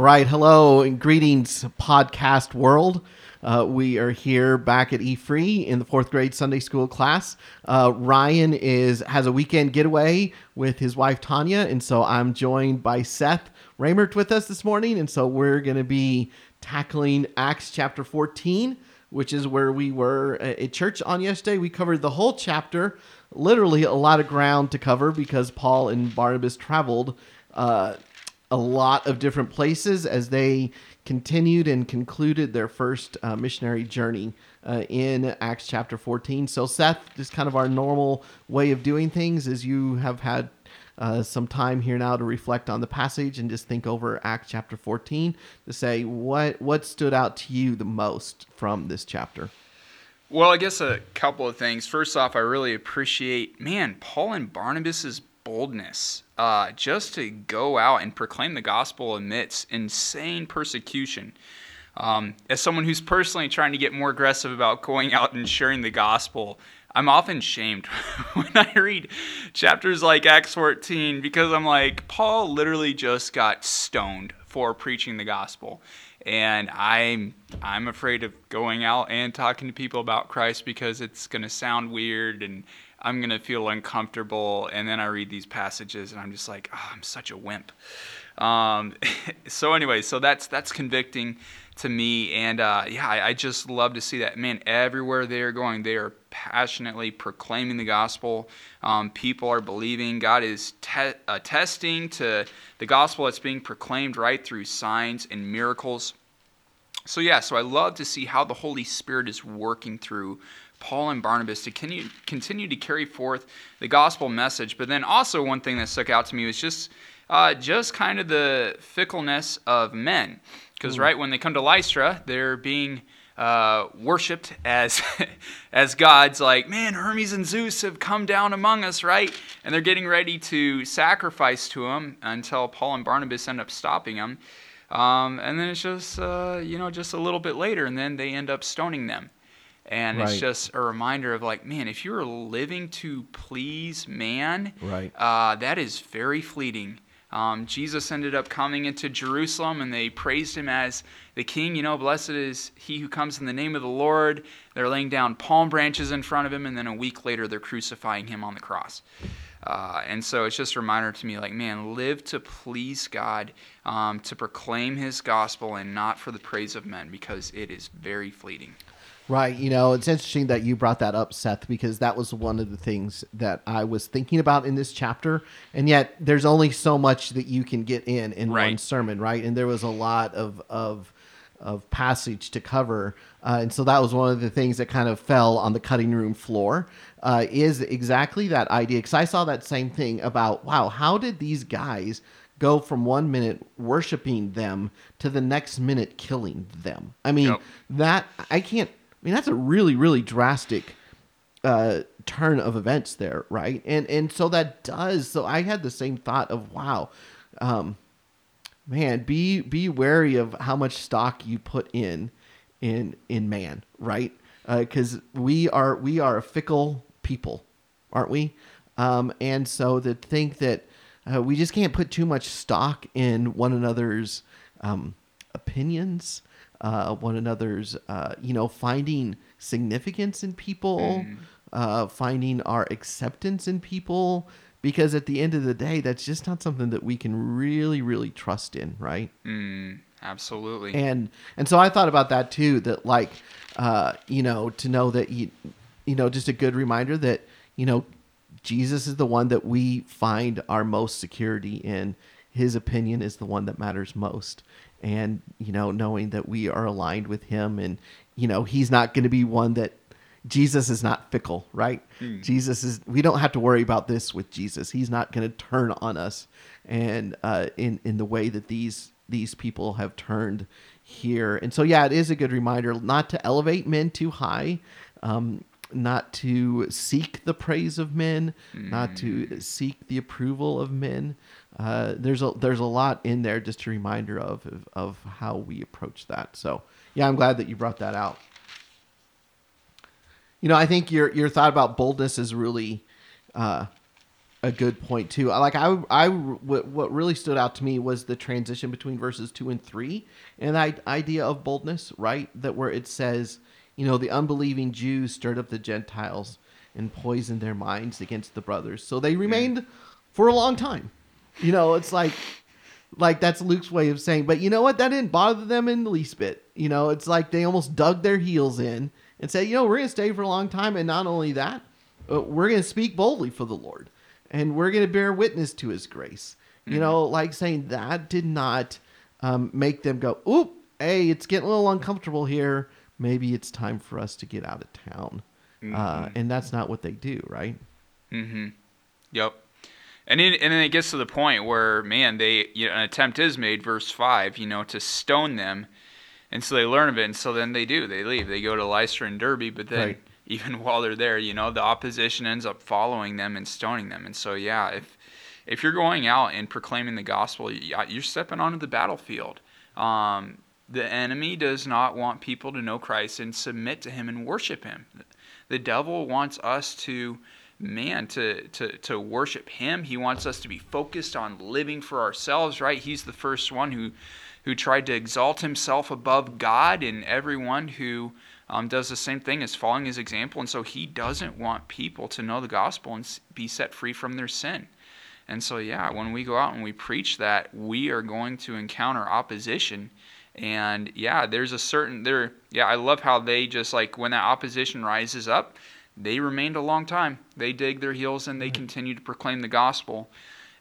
right. Hello and greetings, podcast world. Uh, we are here back at E Free in the fourth grade Sunday school class. Uh, Ryan is has a weekend getaway with his wife Tanya, and so I'm joined by Seth Raymert with us this morning, and so we're going to be tackling Acts chapter 14, which is where we were at church on yesterday. We covered the whole chapter, literally a lot of ground to cover because Paul and Barnabas traveled. Uh, a lot of different places as they continued and concluded their first uh, missionary journey uh, in Acts chapter 14. So, Seth, just kind of our normal way of doing things is you have had uh, some time here now to reflect on the passage and just think over Acts chapter 14 to say what what stood out to you the most from this chapter. Well, I guess a couple of things. First off, I really appreciate, man, Paul and Barnabas's boldness uh, just to go out and proclaim the gospel amidst insane persecution. Um, as someone who's personally trying to get more aggressive about going out and sharing the gospel, I'm often shamed when I read chapters like Acts 14 because I'm like, Paul literally just got stoned for preaching the gospel. And I'm I'm afraid of going out and talking to people about Christ because it's going to sound weird and I'm going to feel uncomfortable. And then I read these passages and I'm just like, oh, I'm such a wimp. Um, so anyway, so that's that's convicting to me, and uh, yeah, I, I, just love to see that. Man, everywhere they are going, they are passionately proclaiming the gospel. Um, people are believing. God is te- attesting to the gospel that's being proclaimed right through signs and miracles. So yeah, so I love to see how the Holy Spirit is working through Paul and Barnabas to continue, continue to carry forth the gospel message. But then also one thing that stuck out to me was just uh, just kind of the fickleness of men. Because right when they come to Lystra, they're being uh, worshipped as as gods. Like, man, Hermes and Zeus have come down among us, right? And they're getting ready to sacrifice to them until Paul and Barnabas end up stopping them. Um, and then it's just uh, you know just a little bit later, and then they end up stoning them. And right. it's just a reminder of like, man, if you're living to please man, right. Uh, that is very fleeting. Um, Jesus ended up coming into Jerusalem and they praised him as the king. You know, blessed is he who comes in the name of the Lord. They're laying down palm branches in front of him, and then a week later they're crucifying him on the cross. Uh, and so it's just a reminder to me like, man, live to please God, um, to proclaim his gospel, and not for the praise of men because it is very fleeting. Right. You know, it's interesting that you brought that up, Seth, because that was one of the things that I was thinking about in this chapter. And yet, there's only so much that you can get in in right. one sermon, right? And there was a lot of of of passage to cover, uh, and so that was one of the things that kind of fell on the cutting room floor. Uh, is exactly that idea? Because I saw that same thing about wow, how did these guys? go from one minute worshiping them to the next minute killing them. I mean, yep. that I can't I mean, that's a really, really drastic uh, turn of events there, right? And and so that does. So I had the same thought of wow, um, man, be be wary of how much stock you put in in in man, right? Because uh, we are we are a fickle people, aren't we? Um, and so to think that uh, we just can't put too much stock in one another's um, opinions uh, one another's, uh, you know, finding significance in people, mm. uh, finding our acceptance in people. Because at the end of the day, that's just not something that we can really, really trust in, right? Mm, absolutely. And and so I thought about that too. That like, uh, you know, to know that you, you know, just a good reminder that you know, Jesus is the one that we find our most security in. His opinion is the one that matters most and you know knowing that we are aligned with him and you know he's not going to be one that Jesus is not fickle, right? Mm. Jesus is. We don't have to worry about this with Jesus. He's not going to turn on us, and uh, in in the way that these these people have turned here. And so, yeah, it is a good reminder not to elevate men too high, um, not to seek the praise of men, mm. not to hmm. seek the approval of men, uh, there's a there's a lot in there just a reminder of, of, of how we approach that. So yeah, I'm glad that you brought that out. You know, I think your your thought about boldness is really uh, a good point too. Like I, I, what really stood out to me was the transition between verses two and three, and that idea of boldness, right? That where it says, you know, the unbelieving Jews stirred up the Gentiles and poisoned their minds against the brothers, so they remained for a long time. You know, it's like, like that's Luke's way of saying, but you know what? That didn't bother them in the least bit. You know, it's like they almost dug their heels in and said, you know, we're gonna stay for a long time, and not only that, uh, we're gonna speak boldly for the Lord and we're going to bear witness to his grace. Mm-hmm. You know, like saying that did not um, make them go, oop, hey, it's getting a little uncomfortable here. Maybe it's time for us to get out of town. Uh, mm-hmm. Uh, and that's not what they do, right? Mm-hmm. Yep. And then, and then it gets to the point where, man, they you know, an attempt is made, verse five, you know, to stone them, and so they learn of it, and so then they do, they leave, they go to Lystra and Derbe, but then right even while they're there. You know, the opposition ends up following them and stoning them. And so, yeah, if if you're going out and proclaiming the gospel, you're stepping onto the battlefield. Um, the enemy does not want people to know Christ and submit to Him and worship Him. The devil wants us to, man, to to to worship Him. He wants us to be focused on living for ourselves. Right? He's the first one who who tried to exalt himself above God, and everyone who um, does the same thing as following his example. And so he doesn't want people to know the gospel and be set free from their sin. And so, yeah, when we go out and we preach that, we are going to encounter opposition. And yeah, there's a certain there. Yeah, I love how they just like when that opposition rises up, they remained a long time. They dig their heels and they mm-hmm. continue to proclaim the gospel.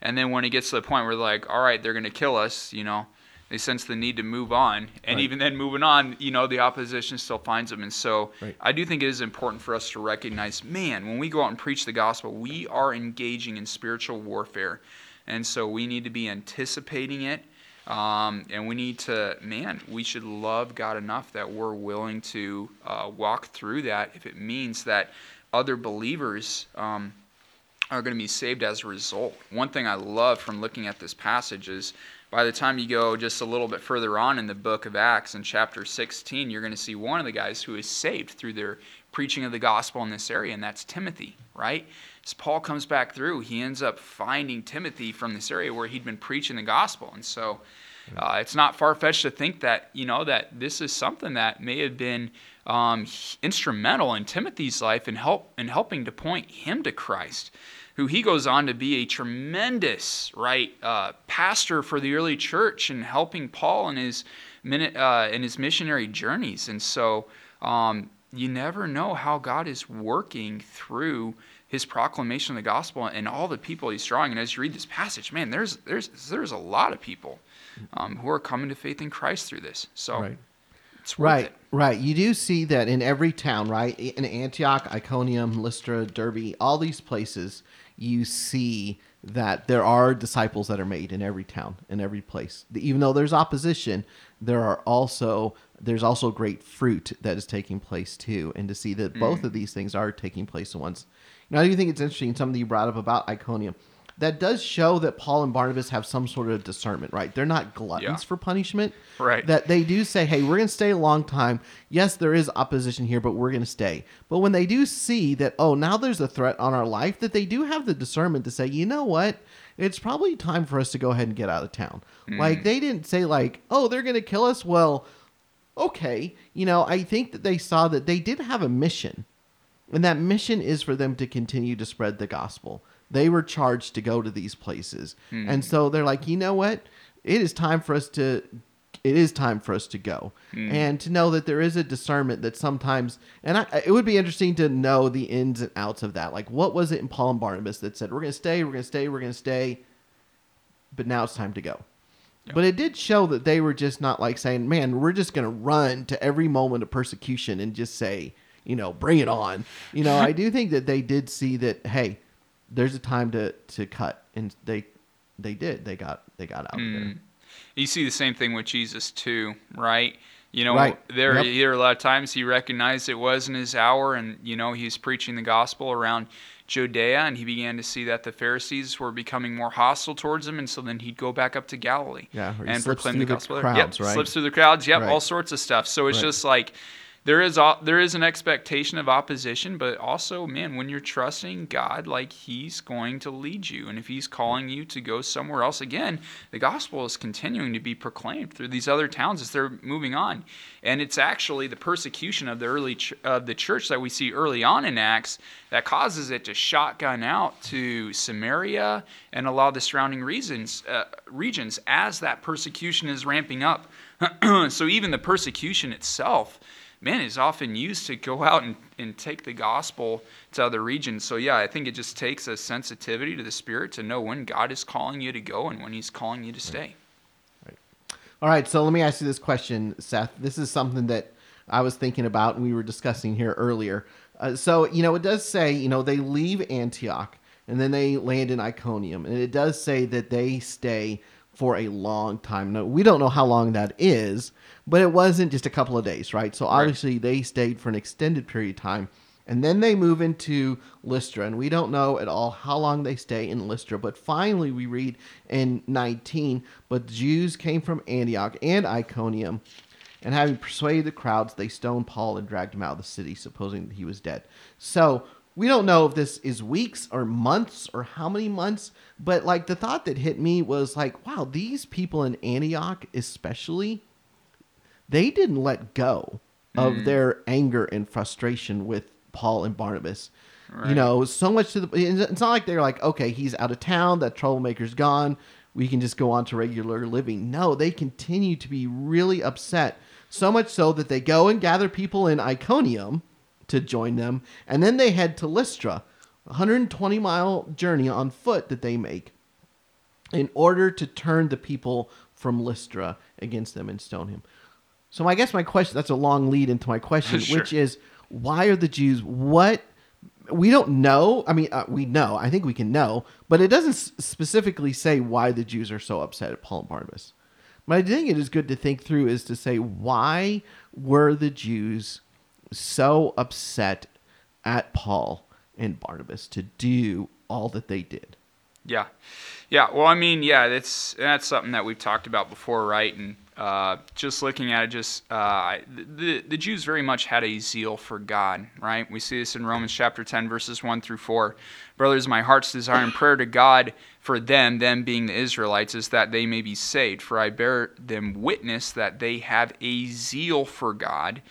And then when it gets to the point where they're like, all right, they're going to kill us, you know, they sense the need to move on and right. even then moving on you know the opposition still finds them and so right. i do think it is important for us to recognize man when we go out and preach the gospel we are engaging in spiritual warfare and so we need to be anticipating it um, and we need to man we should love god enough that we're willing to uh, walk through that if it means that other believers um, are going to be saved as a result one thing i love from looking at this passage is by the time you go just a little bit further on in the book of Acts in chapter 16, you're going to see one of the guys who is saved through their preaching of the gospel in this area, and that's Timothy, right? As Paul comes back through, he ends up finding Timothy from this area where he'd been preaching the gospel. And so uh, it's not far fetched to think that, you know, that this is something that may have been um, instrumental in Timothy's life in, help, in helping to point him to Christ who he goes on to be a tremendous right uh, pastor for the early church and helping Paul in his uh, in his missionary journeys. And so um, you never know how God is working through his proclamation of the gospel and all the people he's drawing. And as you read this passage, man, there's there's there's a lot of people um, who are coming to faith in Christ through this. So. Right. right, it. right. You do see that in every town, right? In Antioch, Iconium, Lystra, Derbe, all these places, you see that there are disciples that are made in every town in every place even though there's opposition there are also there's also great fruit that is taking place too and to see that mm. both of these things are taking place at once know, i do think it's interesting something you brought up about iconium that does show that Paul and Barnabas have some sort of discernment, right? They're not gluttons yeah. for punishment. Right. That they do say, hey, we're going to stay a long time. Yes, there is opposition here, but we're going to stay. But when they do see that, oh, now there's a threat on our life, that they do have the discernment to say, you know what? It's probably time for us to go ahead and get out of town. Mm. Like, they didn't say, like, oh, they're going to kill us. Well, okay. You know, I think that they saw that they did have a mission. And that mission is for them to continue to spread the gospel. They were charged to go to these places. Mm. And so they're like, you know what? It is time for us to it is time for us to go mm. and to know that there is a discernment that sometimes and I, it would be interesting to know the ins and outs of that like what was it in paul and barnabas that said we're going to stay we're going to stay we're going to stay but now it's time to go but it did show that they were just not like saying man we're just going to run to every moment of persecution and just say you know bring it on you know i do think that they did see that hey there's a time to to cut, and they they did. They got they got out mm. there. You see the same thing with Jesus too, right? You know, right. there, yep. there a lot of times he recognized it wasn't his hour, and you know he's preaching the gospel around Judea, and he began to see that the Pharisees were becoming more hostile towards him, and so then he'd go back up to Galilee yeah, and proclaim the gospel. The crowds, yep, right? slips through the crowds. Yep, right. all sorts of stuff. So it's just like there is there is an expectation of opposition, but also, man, when you're trusting God, like He's going to lead you, and if He's calling you to go somewhere else, again, the gospel is continuing to be proclaimed through these other towns as they're moving on, and it's actually the persecution of the early ch- of the church that we see early on in Acts that causes it to shotgun out to Samaria and a lot of the surrounding regions uh, regions as that persecution is ramping up. so even the persecution itself man is often used to go out and, and take the gospel to other regions. So, yeah, I think it just takes a sensitivity to the Spirit to know when God is calling you to go and when He's calling you to stay. Right. All right, so let me ask you this question, Seth. This is something that I was thinking about and we were discussing here earlier. Uh, so, you know, it does say, you know, they leave Antioch and then they land in Iconium. And it does say that they stay for a long time. Now, we don't know how long that is, but it wasn't just a couple of days, right? So obviously right. they stayed for an extended period of time. And then they move into Lystra, and we don't know at all how long they stay in Lystra. But finally, we read in 19, but Jews came from Antioch and Iconium, and having persuaded the crowds, they stoned Paul and dragged him out of the city, supposing that he was dead. So we don't know if this is weeks or months or how many months, but like the thought that hit me was like, wow, these people in Antioch, especially, they didn't let go of mm. their anger and frustration with Paul and Barnabas. Right. You know, so much to the. It's not like they're like, okay, he's out of town, that troublemaker's gone, we can just go on to regular living. No, they continue to be really upset. So much so that they go and gather people in Iconium to join them, and then they head to Lystra, a 120 mile journey on foot that they make in order to turn the people from Lystra against them and stone him. So I guess my question that's a long lead into my question, sure. which is why are the Jews what we don't know. I mean, uh, we know. I think we can know, but it doesn't s- specifically say why the Jews are so upset at Paul and Barnabas. But I think it is good to think through is to say why were the Jews so upset at Paul and Barnabas to do all that they did? Yeah, yeah. Well, I mean, yeah, that's that's something that we've talked about before, right? And uh, just looking at it, just uh, the the Jews very much had a zeal for God, right? We see this in Romans chapter ten, verses one through four. Brothers, my heart's desire and prayer to God for them, them being the Israelites, is that they may be saved. For I bear them witness that they have a zeal for God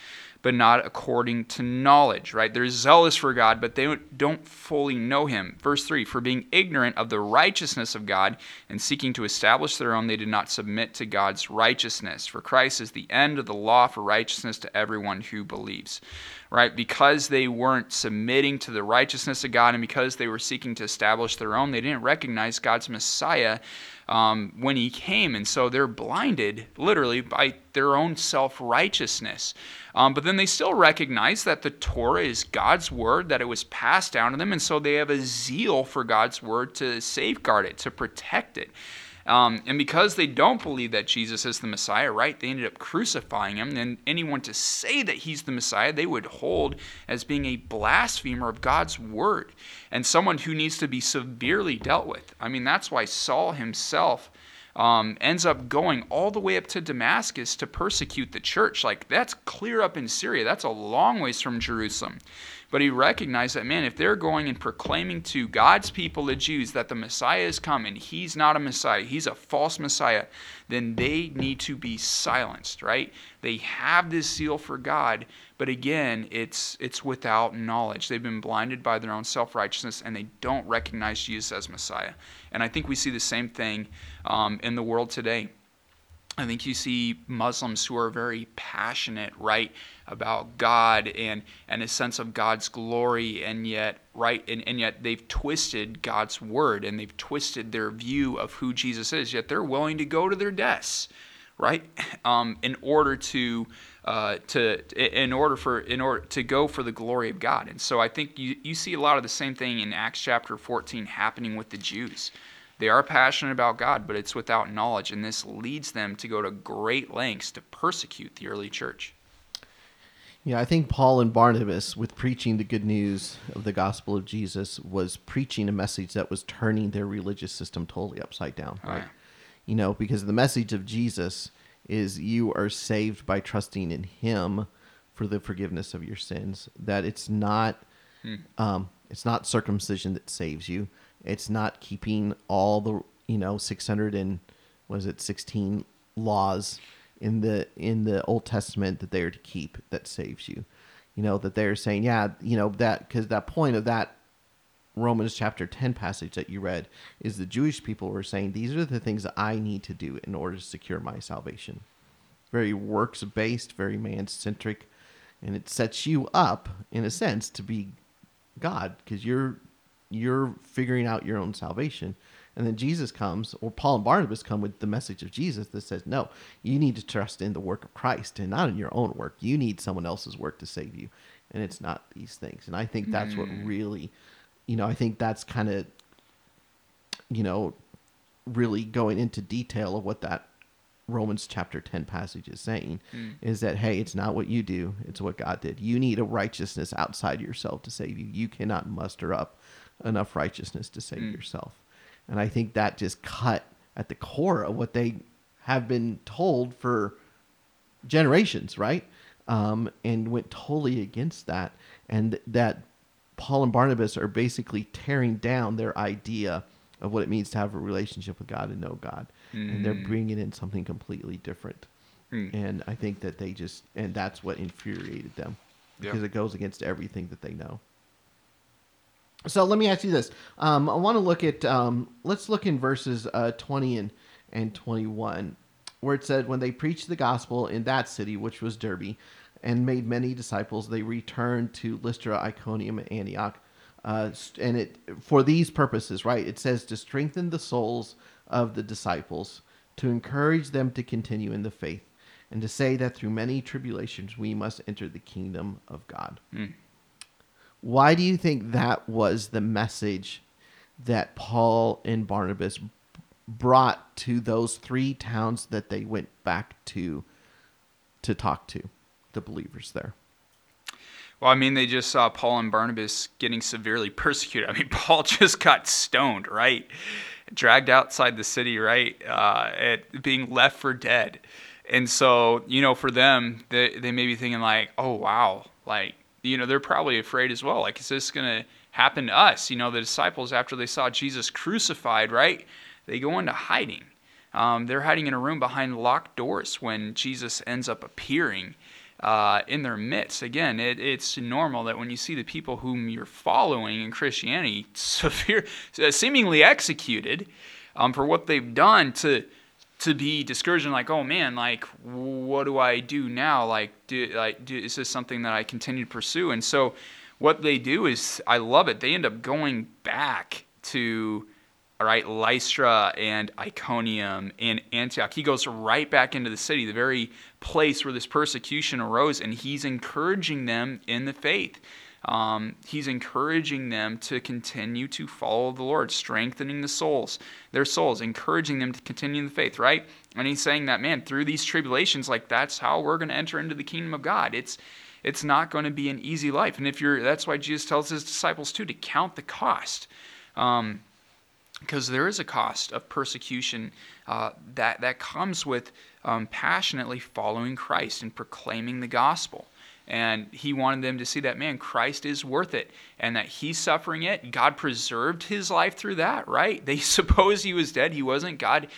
but not according to knowledge, right? They're zealous for God, but they don't fully know Him. Verse 3 For being ignorant of the righteousness of God and seeking to establish their own, they did not submit to God's righteousness. For Christ is the end of the law for righteousness to everyone who believes right? Because they weren't submitting to the righteousness of God and because they were seeking to establish their own, they didn't recognize God's Messiah um, when he came. And so they're blinded, literally, by their own self righteousness. Um, but then they still recognize that the Torah is God's word, that it was passed down to them. And so they have a zeal for God's word to safeguard it, to protect it. Um, and because they don't believe that Jesus is the Messiah, right, they ended up crucifying him. And anyone to say that he's the Messiah, they would hold as being a blasphemer of God's word and someone who needs to be severely dealt with. I mean, that's why Saul himself. Um, ends up going all the way up to Damascus to persecute the church. Like, that's clear up in Syria. That's a long ways from Jerusalem. But he recognized that, man, if they're going and proclaiming to God's people, the Jews, that the Messiah is coming, he's not a Messiah, he's a false Messiah, then they need to be silenced, right? They have this zeal for God, but again, it's it's without knowledge. They've been blinded by their own self-righteousness, and they don't recognize Jesus as Messiah. And I think we see the same thing um, in the world today. I think you see Muslims who are very passionate, right, about God and, and a sense of God's glory, and yet, right, and, and yet they've twisted God's word and they've twisted their view of who Jesus is, yet they're willing to go to their deaths, right, um, in order to uh, to in order for in order to go for the glory of God. And so I think you, you see a lot of the same thing in Acts chapter 14 happening with the Jews. They are passionate about God, but it's without knowledge, and this leads them to go to great lengths to persecute the early church. Yeah, I think Paul and Barnabas, with preaching the good news of the gospel of Jesus, was preaching a message that was turning their religious system totally upside down. Right? right. You know, because the message of Jesus is you are saved by trusting in Him for the forgiveness of your sins. That it's not hmm. um, it's not circumcision that saves you. It's not keeping all the you know six hundred and was it sixteen laws in the in the Old Testament that they are to keep that saves you. You know that they're saying, yeah, you know that because that point of that Romans chapter 10 passage that you read is the Jewish people were saying, These are the things that I need to do in order to secure my salvation. Very works based, very man centric, and it sets you up, in a sense, to be God because you're you're figuring out your own salvation. And then Jesus comes, or Paul and Barnabas come with the message of Jesus that says, No, you need to trust in the work of Christ and not in your own work. You need someone else's work to save you. And it's not these things. And I think that's mm. what really you know, I think that's kind of, you know, really going into detail of what that Romans chapter 10 passage is saying mm. is that, hey, it's not what you do, it's what God did. You need a righteousness outside yourself to save you. You cannot muster up enough righteousness to save mm. yourself. And I think that just cut at the core of what they have been told for generations, right? Um, and went totally against that. And that Paul and Barnabas are basically tearing down their idea of what it means to have a relationship with God and know God, mm. and they're mm. bringing in something completely different. Mm. And I think that they just, and that's what infuriated them because it goes against everything that they know. So let me ask you this: um, I want to look at, um, let's look in verses uh, twenty and and twenty one, where it said, "When they preached the gospel in that city, which was Derbe." and made many disciples. They returned to Lystra, Iconium, and Antioch. Uh, and it for these purposes, right? It says to strengthen the souls of the disciples, to encourage them to continue in the faith, and to say that through many tribulations we must enter the kingdom of God. Mm. Why do you think that was the message that Paul and Barnabas brought to those three towns that they went back to to talk to? the believers there? Well, I mean, they just saw Paul and Barnabas getting severely persecuted. I mean, Paul just got stoned, right? Dragged outside the city, right? Uh, at being left for dead. And so, you know, for them, they, they may be thinking, like, oh, wow. Like, you know, they're probably afraid as well. Like, is this going to happen to us? You know, the disciples, after they saw Jesus crucified, right? They go into hiding. Um, they're hiding in a room behind locked doors when Jesus ends up appearing uh, in their midst. Again, it, it's normal that when you see the people whom you're following in Christianity severe, seemingly executed um, for what they've done, to to be discouraged and like, oh man, like what do I do now? Like, do, like do, is this something that I continue to pursue? And so, what they do is, I love it. They end up going back to all right, Lystra and Iconium and Antioch. He goes right back into the city, the very place where this persecution arose, and he's encouraging them in the faith. Um, he's encouraging them to continue to follow the Lord, strengthening the souls, their souls, encouraging them to continue in the faith, right? And he's saying that, man, through these tribulations, like that's how we're going to enter into the kingdom of God. It's it's not going to be an easy life, and if you're, that's why Jesus tells his disciples too to count the cost. Um, because there is a cost of persecution uh, that, that comes with um, passionately following Christ and proclaiming the gospel. And he wanted them to see that, man, Christ is worth it and that he's suffering it. God preserved his life through that, right? They suppose he was dead. He wasn't. God,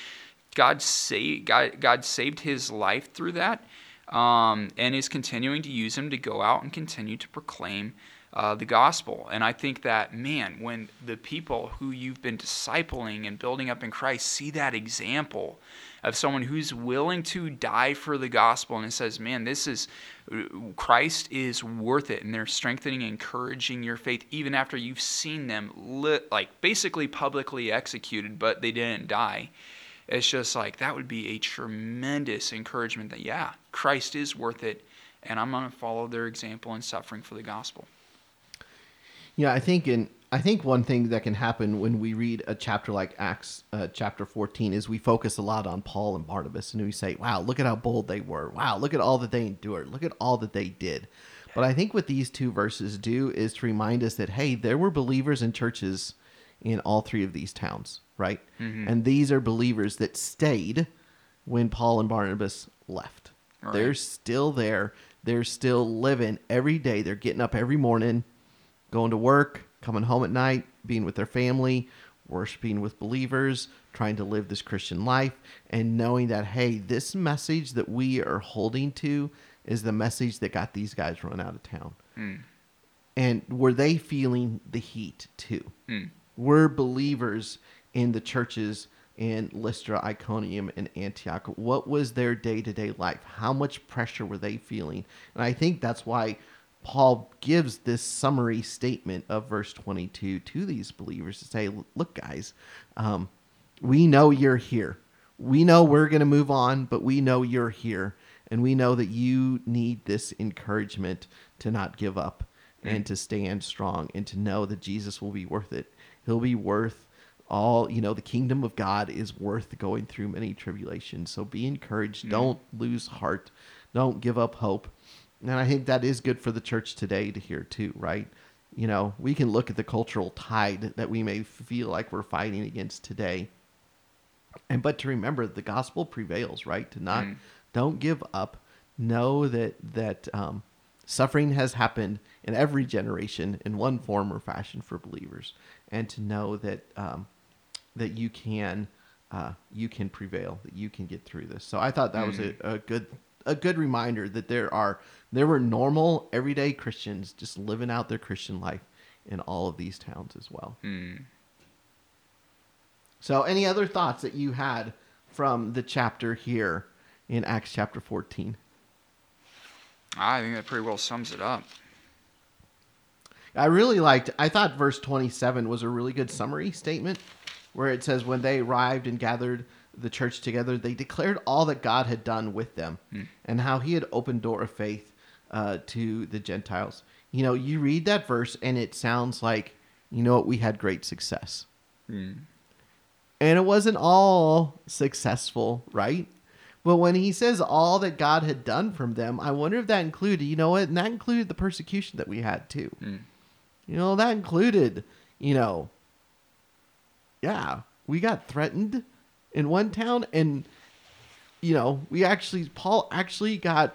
God, saved, God, God saved his life through that um, and is continuing to use him to go out and continue to proclaim uh, the gospel. And I think that, man, when the people who you've been discipling and building up in Christ see that example of someone who's willing to die for the gospel and it says, man, this is, Christ is worth it. And they're strengthening encouraging your faith even after you've seen them, like basically publicly executed, but they didn't die. It's just like that would be a tremendous encouragement that, yeah, Christ is worth it. And I'm going to follow their example in suffering for the gospel. Yeah, I think in I think one thing that can happen when we read a chapter like Acts uh, chapter 14 is we focus a lot on Paul and Barnabas and we say, "Wow, look at how bold they were. Wow, look at all that they endured. Look at all that they did." But I think what these two verses do is to remind us that hey, there were believers in churches in all three of these towns, right? Mm-hmm. And these are believers that stayed when Paul and Barnabas left. Right. They're still there they're still living every day. They're getting up every morning, going to work, coming home at night, being with their family, worshiping with believers, trying to live this Christian life, and knowing that, hey, this message that we are holding to is the message that got these guys run out of town. Mm. And were they feeling the heat too? Mm. Were believers in the churches in Lystra, Iconium, and Antioch? What was their day to day life? How much pressure were they feeling? And I think that's why Paul gives this summary statement of verse 22 to these believers to say, look, guys, um, we know you're here. We know we're going to move on, but we know you're here. And we know that you need this encouragement to not give up and to stand strong and to know that Jesus will be worth it. He'll be worth all, you know, the kingdom of God is worth going through many tribulations. So be encouraged. Mm. Don't lose heart. Don't give up hope. And I think that is good for the church today to hear too, right? You know, we can look at the cultural tide that we may feel like we're fighting against today. And but to remember the gospel prevails, right? To not mm. don't give up. Know that that um, suffering has happened in every generation in one form or fashion for believers, and to know that um, that you can uh, you can prevail, that you can get through this. So I thought that mm. was a, a good a good reminder that there are there were normal everyday Christians just living out their Christian life in all of these towns as well. Mm. So, any other thoughts that you had from the chapter here in Acts chapter 14? I think that pretty well sums it up. I really liked, I thought verse 27 was a really good summary statement where it says, When they arrived and gathered the church together, they declared all that God had done with them mm. and how he had opened door of faith uh, to the Gentiles. You know, you read that verse and it sounds like, you know what, we had great success. Mm. And it wasn't all successful, right? But when he says all that God had done from them, I wonder if that included, you know what, and that included the persecution that we had too. Mm. You know, that included, you know, yeah, we got threatened in one town and you know, we actually Paul actually got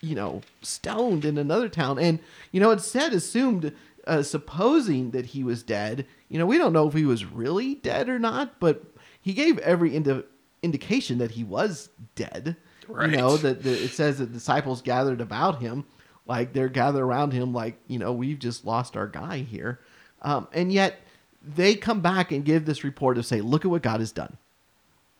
you know, stoned in another town. And, you know, it said, assumed, uh, supposing that he was dead. You know, we don't know if he was really dead or not, but he gave every indi- indication that he was dead. Right. You know, that it says that disciples gathered about him, like they're gathered around him, like, you know, we've just lost our guy here. Um, and yet they come back and give this report of say, look at what God has done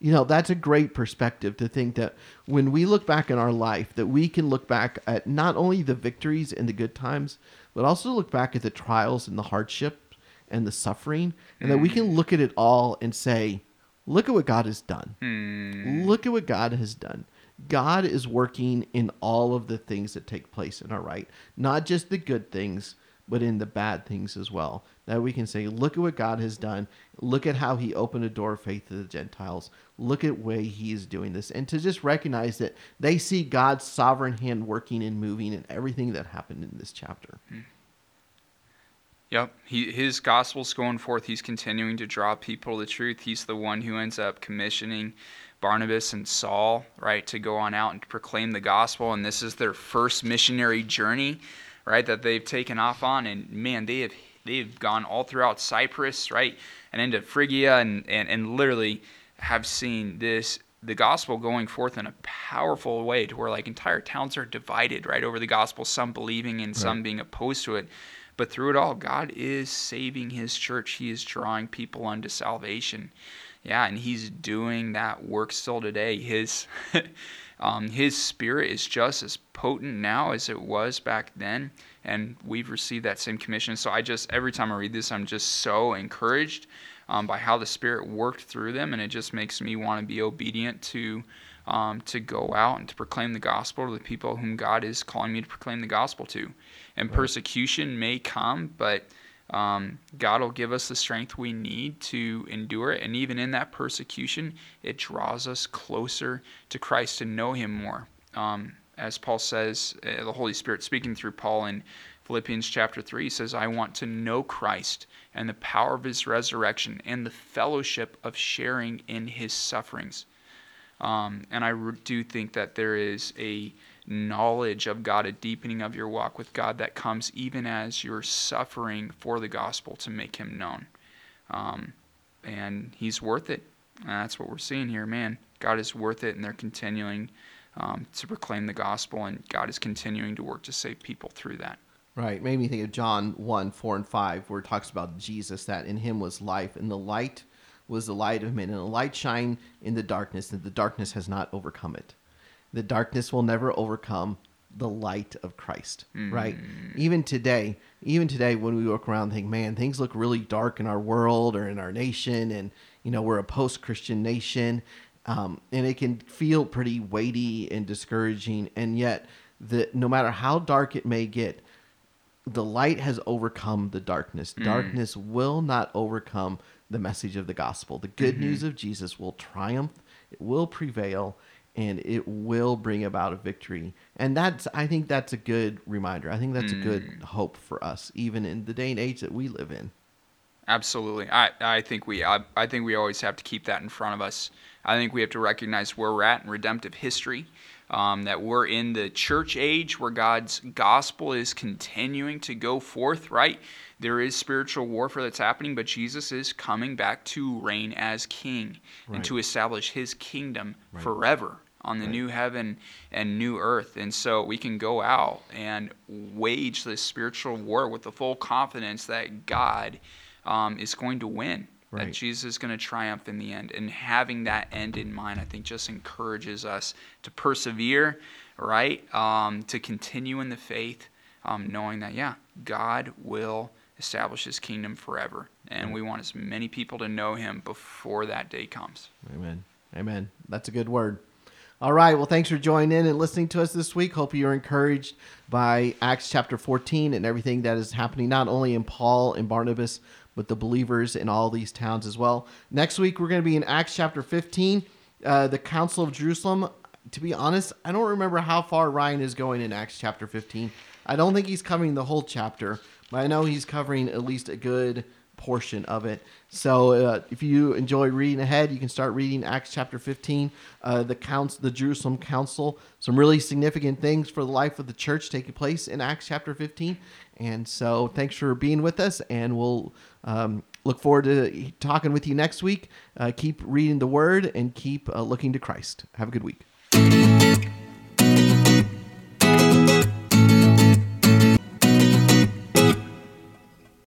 you know that's a great perspective to think that when we look back in our life that we can look back at not only the victories and the good times but also look back at the trials and the hardship and the suffering and mm. that we can mm. look at it all and say look at what god has done mm. look at what god has done god is working in all of the things that take place in our right not just the good things but in the bad things as well. That we can say, look at what God has done. Look at how he opened a door of faith to the Gentiles. Look at way he is doing this. And to just recognize that they see God's sovereign hand working and moving in everything that happened in this chapter. Yep. He, his gospel's going forth. He's continuing to draw people to the truth. He's the one who ends up commissioning Barnabas and Saul, right, to go on out and proclaim the gospel. And this is their first missionary journey right, that they've taken off on. And man, they have they've gone all throughout Cyprus, right, and into Phrygia, and, and, and literally have seen this the gospel going forth in a powerful way to where like entire towns are divided right over the gospel some believing and some right. being opposed to it. But through it all god is saving his church. He is drawing people unto salvation. Yeah and he's doing that work still today. His Um, his spirit is just as potent now as it was back then, and we've received that same commission. So I just, every time I read this, I'm just so encouraged um, by how the Spirit worked through them, and it just makes me want to be obedient to. Um, to go out and to proclaim the gospel to the people whom God is calling me to proclaim the gospel to. And persecution may come, but um, God will give us the strength we need to endure it. And even in that persecution, it draws us closer to Christ to know Him more. Um, as Paul says, uh, the Holy Spirit speaking through Paul in Philippians chapter 3 says, I want to know Christ and the power of His resurrection and the fellowship of sharing in His sufferings. Um, and I do think that there is a knowledge of God, a deepening of your walk with God that comes even as you're suffering for the gospel to make Him known. Um, and He's worth it. And that's what we're seeing here, man. God is worth it, and they're continuing um, to proclaim the gospel, and God is continuing to work to save people through that. Right. Made me think of John 1 4 and 5, where it talks about Jesus, that in him was life, and the light was the light of men, and the light shine in the darkness, and the darkness has not overcome it. The darkness will never overcome the light of Christ, mm. right? Even today, even today, when we look around and think, man, things look really dark in our world or in our nation, and, you know, we're a post Christian nation, um, and it can feel pretty weighty and discouraging. And yet, the, no matter how dark it may get, the light has overcome the darkness. Mm. Darkness will not overcome the message of the gospel. The good mm-hmm. news of Jesus will triumph, it will prevail, and it will bring about a victory. And that's I think that's a good reminder. I think that's mm. a good mm. hope for us, even in the day and age that we live in. Absolutely. I, I think we I, I think we always have to keep that in front of us. I think we have to recognize where we're at in redemptive history um, that we're in the church age where God's gospel is continuing to go forth, right? There is spiritual warfare that's happening, but Jesus is coming back to reign as king right. and to establish his kingdom right. forever on the right. new heaven and new earth. And so we can go out and wage this spiritual war with the full confidence that God um, is going to win right. that Jesus is going to triumph in the end. And having that end in mind, I think, just encourages us to persevere, right? Um, to continue in the faith, um, knowing that, yeah, God will establish his kingdom forever. And we want as many people to know him before that day comes. Amen. Amen. That's a good word. All right. Well, thanks for joining in and listening to us this week. Hope you're encouraged by Acts chapter 14 and everything that is happening, not only in Paul and Barnabas, with the believers in all these towns as well. Next week, we're going to be in Acts chapter 15, uh, the Council of Jerusalem. To be honest, I don't remember how far Ryan is going in Acts chapter 15. I don't think he's covering the whole chapter, but I know he's covering at least a good portion of it. So uh, if you enjoy reading ahead, you can start reading Acts chapter 15, uh, the counts, the Jerusalem Council. Some really significant things for the life of the church taking place in Acts chapter 15. And so thanks for being with us, and we'll um, look forward to talking with you next week. Uh, keep reading the word and keep uh, looking to Christ. Have a good week.